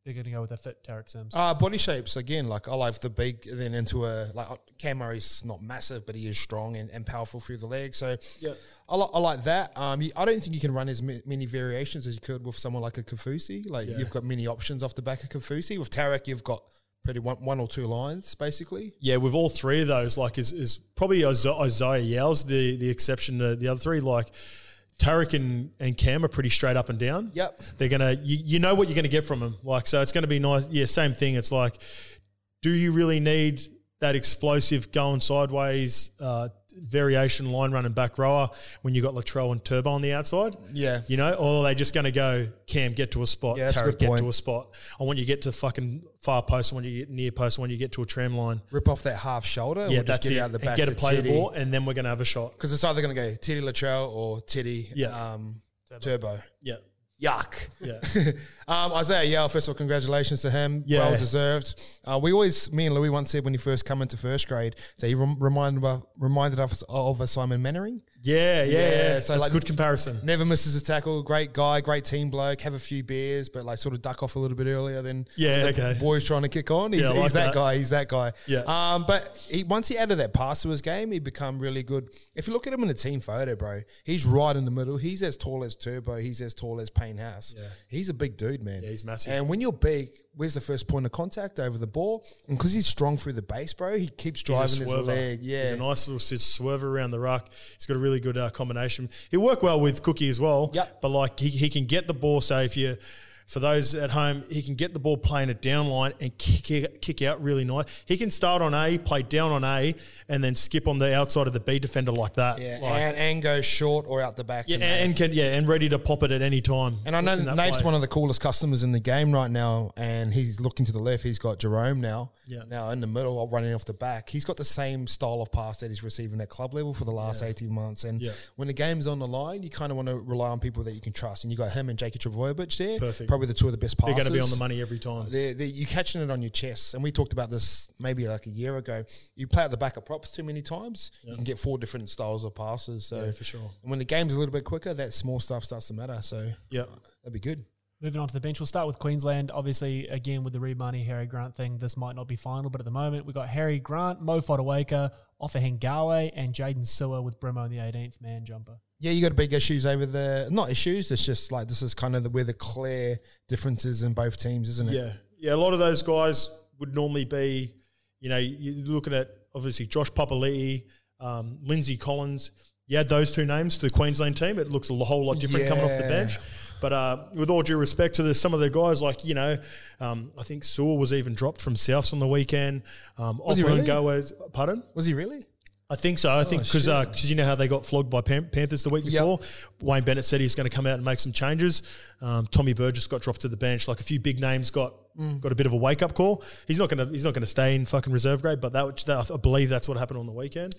Speaker 3: they're going to go with a fit Tariq Sims.
Speaker 1: Uh, body shapes again. Like I like the big, and then into a like uh, Cam Murray's not massive, but he is strong and, and powerful through the legs. So
Speaker 2: Yeah.
Speaker 1: I, li- I like that. Um, you, I don't think you can run as ma- many variations as you could with someone like a Kaufusi. Like
Speaker 2: Yeah.
Speaker 1: you've got many options off the back of Kaufusi. With Tariq, you've got pretty one, one or two lines basically.
Speaker 2: Yeah, with all three of those, like is, is probably Isaiah Isaiah Yeo's the the exception to the other three. Like Tariq and, and Cam are pretty straight up and down.
Speaker 1: Yep.
Speaker 2: They're gonna you, you know what you're gonna get from them. Like so it's gonna be nice. Yeah, same thing. It's like, do you really need that explosive going sideways uh, variation line running back rower when you got Latrell and Turbo on the outside?
Speaker 1: Yeah.
Speaker 2: You know, or are they just going to go, Cam, get to a spot,
Speaker 1: Yeah, Tariq,
Speaker 2: get
Speaker 1: point.
Speaker 2: to a spot. I want you to get to the fucking far post, I want you to get near post, I want you to get to a tram line.
Speaker 1: Rip off that half shoulder.
Speaker 2: Yeah,
Speaker 1: or just
Speaker 2: that's
Speaker 1: get
Speaker 2: it.
Speaker 1: it out the
Speaker 2: and get
Speaker 1: to
Speaker 2: play the ball, and then we're going to have a shot.
Speaker 1: because it's either going to go Teddy Latrell or Teddy
Speaker 2: Yeah.
Speaker 1: um, Turbo.
Speaker 2: Yeah.
Speaker 1: Yuck.
Speaker 2: Yeah. [laughs]
Speaker 1: um, Isaiah Yale, first of all, congratulations to him.
Speaker 2: Yeah.
Speaker 1: Well deserved. Uh, we always, me and Louis once said when he first come into first grade that he rem- reminded, reminded us of a Simon Mannering.
Speaker 2: Yeah, yeah,
Speaker 1: Yeah,
Speaker 2: yeah.
Speaker 1: so
Speaker 2: That's
Speaker 1: like-
Speaker 2: a good comparison.
Speaker 1: Never misses a tackle. Great guy, great team bloke. Have a few beers, but like sort of duck off a little bit earlier than
Speaker 2: Yeah,
Speaker 1: the
Speaker 2: okay.
Speaker 1: boys trying to kick on. He's,
Speaker 2: Yeah, I
Speaker 1: he's
Speaker 2: like
Speaker 1: that,
Speaker 2: that.
Speaker 1: guy. He's that guy.
Speaker 2: Yeah.
Speaker 1: Um, but he, once he added that pass to his game, he become really good. If you look at him in the team photo, bro, he's right in the middle. He's as tall as Turbo. He's as tall as Payne Haas.
Speaker 2: Yeah.
Speaker 1: He's a big dude, man.
Speaker 2: Yeah, he's massive.
Speaker 1: And when you're big, where's the first point of contact over the ball? And because he's strong through the base, bro, he keeps driving his leg. Yeah.
Speaker 2: He's a nice little swerve around the ruck. He's got a really really good uh, combination. He'll work well with Cookie as well.
Speaker 1: Yep.
Speaker 2: But like he, he can get the ball. So if you for those at home, he can get the ball playing a down line and kick kick out really nice. He can start on A, play down on A, and then skip on the outside of the B defender like that.
Speaker 1: Yeah,
Speaker 2: Like-
Speaker 1: and, and go short or out the back.
Speaker 2: yeah, and, can yeah, and ready to pop it at any time.
Speaker 1: And I know Nate's
Speaker 2: play.
Speaker 1: one of the coolest customers in the game right now, and he's looking to the left. He's got Jarome now.
Speaker 2: Yeah.
Speaker 1: Now in the middle, running off the back. He's got the same style of pass that he's receiving at club level for the last 18 months. And
Speaker 2: Yeah.
Speaker 1: when the game's on the line, you kind of want to rely on people that you can trust. And you got him and Jakey Trbojevic there.
Speaker 2: Perfect.
Speaker 1: Probably the two of the best
Speaker 2: passes.
Speaker 1: They're
Speaker 2: going to be on the money every time.
Speaker 1: They're, they're, you're catching it on your chest. And we talked about this maybe like a year ago. You play at the back of props too many times, you can get four different styles of passes. So
Speaker 2: Yeah, for sure.
Speaker 1: And when the game's a little bit quicker, that small stuff starts to matter. So
Speaker 2: Yeah.
Speaker 1: that'd be good.
Speaker 3: Moving on to the bench, we'll start with Queensland. Obviously, again with the Reed Mahoney, Harry Grant thing, this might not be final, but at the moment we've got Harry Grant, Mo Fotuaika, Offa Hengawe, and Jaden Su'A with Brimo in the 18th man jumper.
Speaker 1: Yeah, you got big issues over there. Not issues. It's just like this is kind of the, where the clear differences in both teams, isn't it?
Speaker 2: Yeah, yeah. A lot of those guys would normally be, you know, you're looking at obviously Josh Papali'i, um, Lindsay Collins. You add those two names to the Queensland team, it looks a whole lot different coming off the bench. But uh, with all due respect to the, some of the guys, like you know, um, I think Su'A was even dropped from Souths on the weekend. Um,
Speaker 1: Was he really?
Speaker 2: Goes, pardon.
Speaker 1: Was he really?
Speaker 2: I think so. I think because
Speaker 1: shit.
Speaker 2: because you know how they got flogged by Pan- Panthers the week
Speaker 1: Yep.
Speaker 2: before. Wayne Bennett said he's going to come out and make some changes. Um, Tommy Burgess got dropped to the bench. Like a few big names got got a bit of a wake up call. He's not going to he's not going to stay in fucking reserve grade. But that, that I believe that's what happened on the weekend.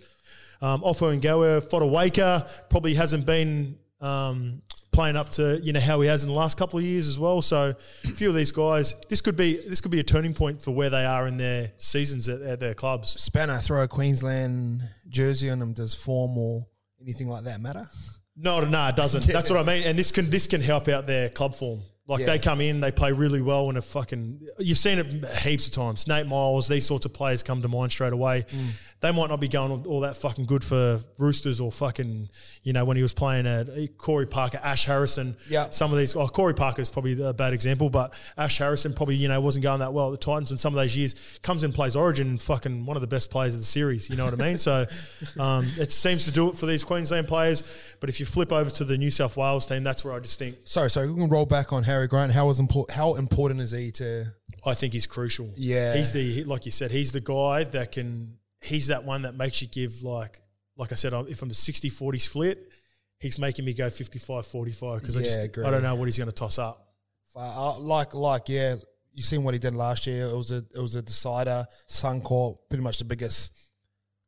Speaker 2: Um, Offa and Gower, Fotuaika probably hasn't been um, playing up to you know how he has in the last couple of years as well. So a few of these guys, this could be this could be a turning point for where they are in their seasons at, at their clubs.
Speaker 1: Spanner throw a Queensland jersey on them. Does form or anything like that matter?
Speaker 2: No, no, it doesn't. That's what I mean. And this can this can help out their club form. Like
Speaker 1: Yeah.
Speaker 2: they come in, they play really well, and a fucking you've seen it heaps of times. Nate Myles, these sorts of players come to mind straight away.
Speaker 1: Mm.
Speaker 2: They might not be going all, that fucking good for Roosters or fucking you know when he was playing at uh, Corey Parker, Ash Harrison.
Speaker 1: Yeah.
Speaker 2: some of these. Oh, Corey Parker is probably a bad example, but Ash Harrison probably you know wasn't going that well at the Titans. And some of those years comes in plays Origin, and fucking one of the best players of the series. You know what I mean? So [laughs] um, it seems to do it for these Queensland players. But if you flip over to the New South Wales team, that's where I just think
Speaker 1: Sorry, so we can roll back on Harry Grant. How was impor- How important is he to?
Speaker 2: I think he's crucial.
Speaker 1: Yeah.
Speaker 2: he's the like you said, he's the guy that can. He's that one that makes you give like like I said, if I'm a 60-40 split, he's making me go 55-45 because I
Speaker 1: Yeah,
Speaker 2: just
Speaker 1: agree.
Speaker 2: I don't know what he's going to toss up.
Speaker 1: Uh, like, like, yeah, you seen what he did last year. It was a, it was a decider. Suncorp, pretty much the biggest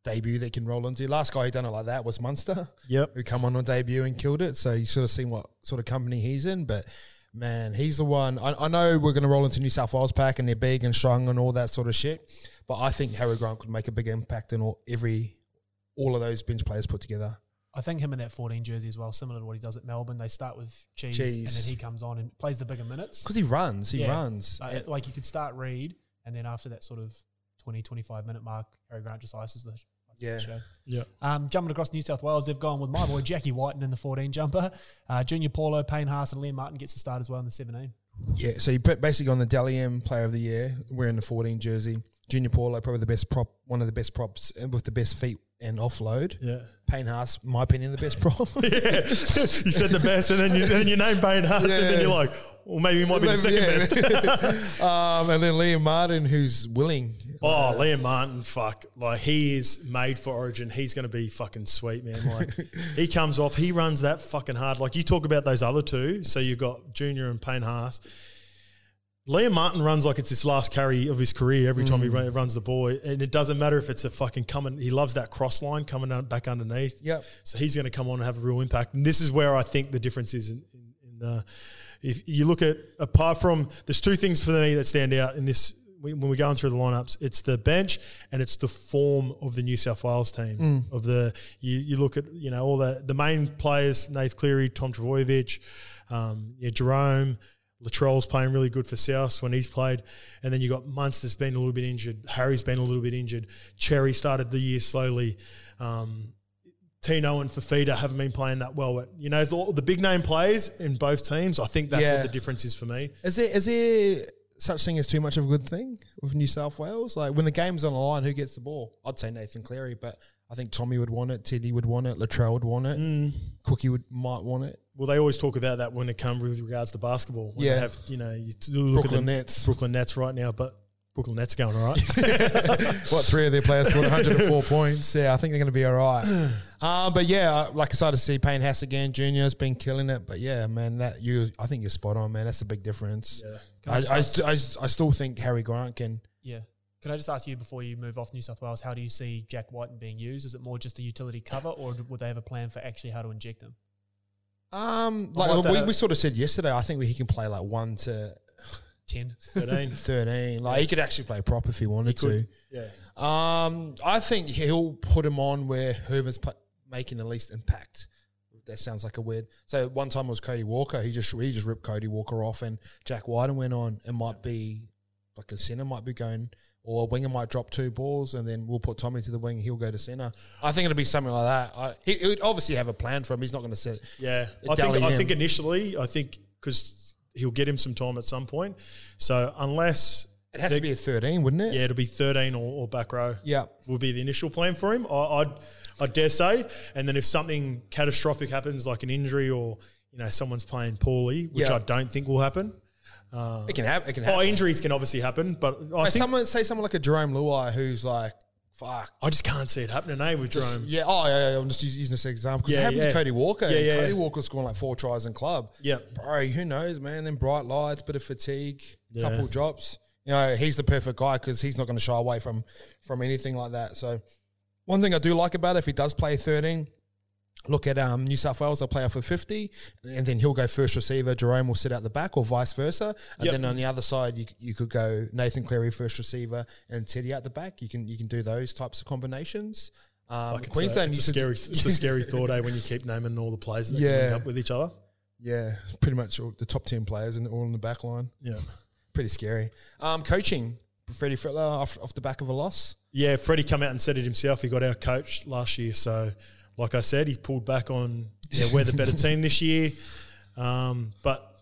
Speaker 1: debut they can roll into. Last guy who done it like that was Munster,
Speaker 2: Yep.
Speaker 1: who come on on debut and killed it. So you sort of seen what sort of company he's in. But man, he's the one. I, I know we're going to roll into New South Wales pack and they're big and strong and all that sort of shit. But I think Harry Grant could make a big impact in all, every all of those bench players put together.
Speaker 3: I think him in that 14 jersey as well, similar to what he does at Melbourne. They start with cheese, and then he comes on and plays the bigger minutes.
Speaker 1: Because he runs, he
Speaker 3: Yeah.
Speaker 1: runs.
Speaker 3: Uh, like you could start Reed, and then after that sort of 20, 25 minute mark, Harry Grant just ices the
Speaker 1: Yeah.
Speaker 3: show.
Speaker 2: Yeah.
Speaker 3: Um, jumping across New South Wales, they've gone with my boy Jackie Wighton in the 14 jumper. Uh, Junior Paulo, Payne Haas, and Liam Martin gets to start as well in the 17.
Speaker 1: Yeah, so you put basically on the Dally M Player of the Year wearing the 14 jersey. Junior Paulo, probably the best prop, one of the best props with the best feet and offload.
Speaker 2: Yeah.
Speaker 1: Payne Haas, my opinion, the best prop. [laughs]
Speaker 2: yeah. you said the best, and then you, then you name Payne Haas, and then you're like, well, maybe he might be the second
Speaker 1: Yeah.
Speaker 2: best. [laughs]
Speaker 1: um, and then Liam Martin, who's willing.
Speaker 2: Oh, Liam Martin, fuck. Like, he is made for Origin. He's going to be fucking sweet, man. Like, [laughs] he comes off, he runs that fucking hard. Like, you talk about those other two. So you've got Junior and Payne Haas. Liam Martin runs like it's his last carry of his career every time he mm. run, runs the ball. And it doesn't matter if it's a fucking coming, he loves that cross line coming out, back underneath.
Speaker 1: Yep.
Speaker 2: So he's going to come on and have a real impact. And this is where I think the difference is in, in, in the. If you look at apart from there's two things for me that stand out in this when we're going through the lineups. It's the bench and it's the form of the New South Wales team. Mm. Of the you, you look at you know all the the main players: Nath Cleary, Tom Trbojevic, um, yeah, Jarome. Latrell's playing really good for South when he's played, and then you got Munster's been a little bit injured. Harry's been a little bit injured. Cherry started the year slowly. Um, Tino and Fifita haven't been playing that well. But, you know, all the big name players in both teams, I think that's
Speaker 1: Yeah.
Speaker 2: what the difference is for me.
Speaker 1: Is there is there such thing as too much of a good thing with New South Wales? Like when the game's on the line, who gets the ball? I'd say Nathan Cleary, but I think Tommy would want it, Teddy would want it, Latrell would want it,
Speaker 2: Mm.
Speaker 1: Cookie would might want it.
Speaker 2: Well, they always talk about that when it comes with regards to basketball. When
Speaker 1: Yeah.
Speaker 2: Have, you know, you look
Speaker 1: Brooklyn
Speaker 2: at the
Speaker 1: Nets.
Speaker 2: Brooklyn Nets right now, but Brooklyn Nets going all right. [laughs]
Speaker 1: what three of their players scored 104 [laughs] points? Yeah, I think they're going to be all right. [clears throat] Um, but yeah, like I started to see Payne Haas again. Junior's been killing it. But yeah, man, that you, I think you're spot on, man. That's a big difference.
Speaker 2: yeah.
Speaker 3: I
Speaker 1: I, I, I, I still think Harry Grant can.
Speaker 3: Yeah. Can I just ask you before you move off New South Wales, how do you see Jack Wighton being used? Is it more just a utility cover, or would they have a plan for actually how to inject him?
Speaker 1: Um, like
Speaker 2: like
Speaker 1: we, we sort of said yesterday, I think he can play like one to
Speaker 3: Ten. [laughs]
Speaker 2: 13.
Speaker 1: 13. Like he could actually play prop if he wanted
Speaker 2: He
Speaker 1: to.
Speaker 2: Yeah.
Speaker 1: Um, I think he'll put him on where Herman's pu- making the least impact. That sounds like a weird. So one time it was Cody Walker. He just he just ripped Cody Walker off, and Jack Wighton went on. It might be like a center might be going, or a winger might drop two balls, and then we'll put Tommy to the wing. He'll go to center. I think it'll be something like that. I, he, he would obviously have a plan for him. He's not going to sit.
Speaker 2: Yeah, I think I
Speaker 1: him.
Speaker 2: think initially, I think because he'll get him some time at some point. So unless
Speaker 1: It has to be a thirteen, wouldn't it?
Speaker 2: yeah, it'll be thirteen or, or back row.
Speaker 1: Yeah.
Speaker 2: will be the initial plan for him. I, I'd I dare say, and then if something catastrophic happens, like an injury or you know someone's playing poorly, which
Speaker 1: Yeah.
Speaker 2: I don't think will happen.
Speaker 1: It can happen. It can happen.
Speaker 2: Oh, injuries can obviously happen, but I
Speaker 1: Like
Speaker 2: think
Speaker 1: someone say someone like a Jarome Luai who's like, fuck.
Speaker 2: I just can't see it happening. Eh, with
Speaker 1: Just,
Speaker 2: Jarome.
Speaker 1: yeah, oh yeah, yeah, I'm just using this example because
Speaker 2: Yeah,
Speaker 1: it happened
Speaker 2: yeah.
Speaker 1: to Cody Walker.
Speaker 2: Yeah, yeah,
Speaker 1: Cody. Walker scoring like four tries in club.
Speaker 2: Yeah.
Speaker 1: bro, who knows, man? Then bright lights, bit of fatigue, couple drops. You know, he's the perfect guy because he's not going to shy away from from anything like that. So, one thing I do like about it, if he does play 13, look at um, New South Wales. They'll play off of 50, and then he'll go first receiver. Jarome will sit out the back, or vice versa. And
Speaker 2: Yep.
Speaker 1: then on the other side, you you could go Nathan Cleary first receiver and Teddy out the back. You can you can do those types of combinations. Um, Queensland,
Speaker 2: it's a, scary, it's a scary thought, eh, when you keep naming all the players that can
Speaker 1: Yeah.
Speaker 2: link up with each other.
Speaker 1: Yeah, pretty much all the top ten players and all in the back line.
Speaker 2: Yeah.
Speaker 1: Pretty scary. Um, coaching, Freddie Fittler off, off the back of a loss.
Speaker 2: Yeah, Freddie come out and said it himself. He got our coach last year, so like I said, he pulled back on yeah, we're the better team this year. Um, but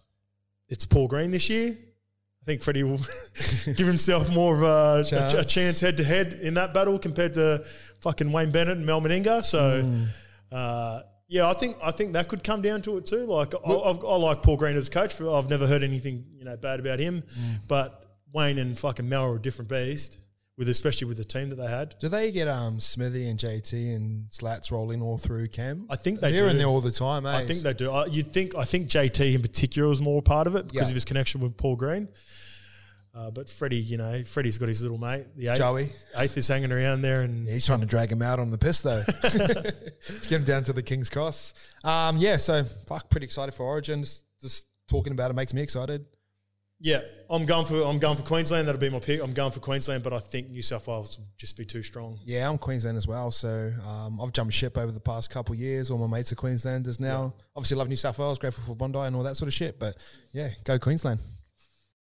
Speaker 2: it's Paul Green this year. I think Freddie will [laughs] give himself more of a, a,
Speaker 1: Chance.
Speaker 2: a chance head to head in that battle compared to fucking Wayne Bennett and Mal Meninga. So.
Speaker 1: Mm.
Speaker 2: Uh, yeah, I think I think that could come down to it too. Like I, I've, I like Paul Green as a coach. I've never heard anything you know bad about him,
Speaker 1: Mm.
Speaker 2: but Wayne and fucking Mel are a different beast. With especially with the team that they had,
Speaker 1: Do they get um Smithy and JT and Slats rolling all through Cam?
Speaker 2: I think they
Speaker 1: They're
Speaker 2: do.
Speaker 1: in there all the time. Eh?
Speaker 2: I think they do. I, you'd think I think JT in particular was more part of it because
Speaker 1: Yeah.
Speaker 2: of his connection with Paul Green. Uh, but Freddie, you know, Freddie's got his little mate, the eighth.
Speaker 1: Joey.
Speaker 2: Eighth is hanging around there, and
Speaker 1: He's trying to drag him out on the piss though. [laughs] to get him down to the King's Cross. Um, yeah, so fuck, pretty excited for Origin. Just, just talking about it makes me excited.
Speaker 2: Yeah, I'm going for I'm going for Queensland. That'll be my pick. I'm going for Queensland, but I think New South Wales will just be too strong.
Speaker 1: Yeah, I'm Queensland as well. So um, I've jumped ship over the past couple of years. All my mates are Queenslanders now. Obviously, love New South Wales, grateful for Bondi and all that sort of shit. But yeah, go Queensland.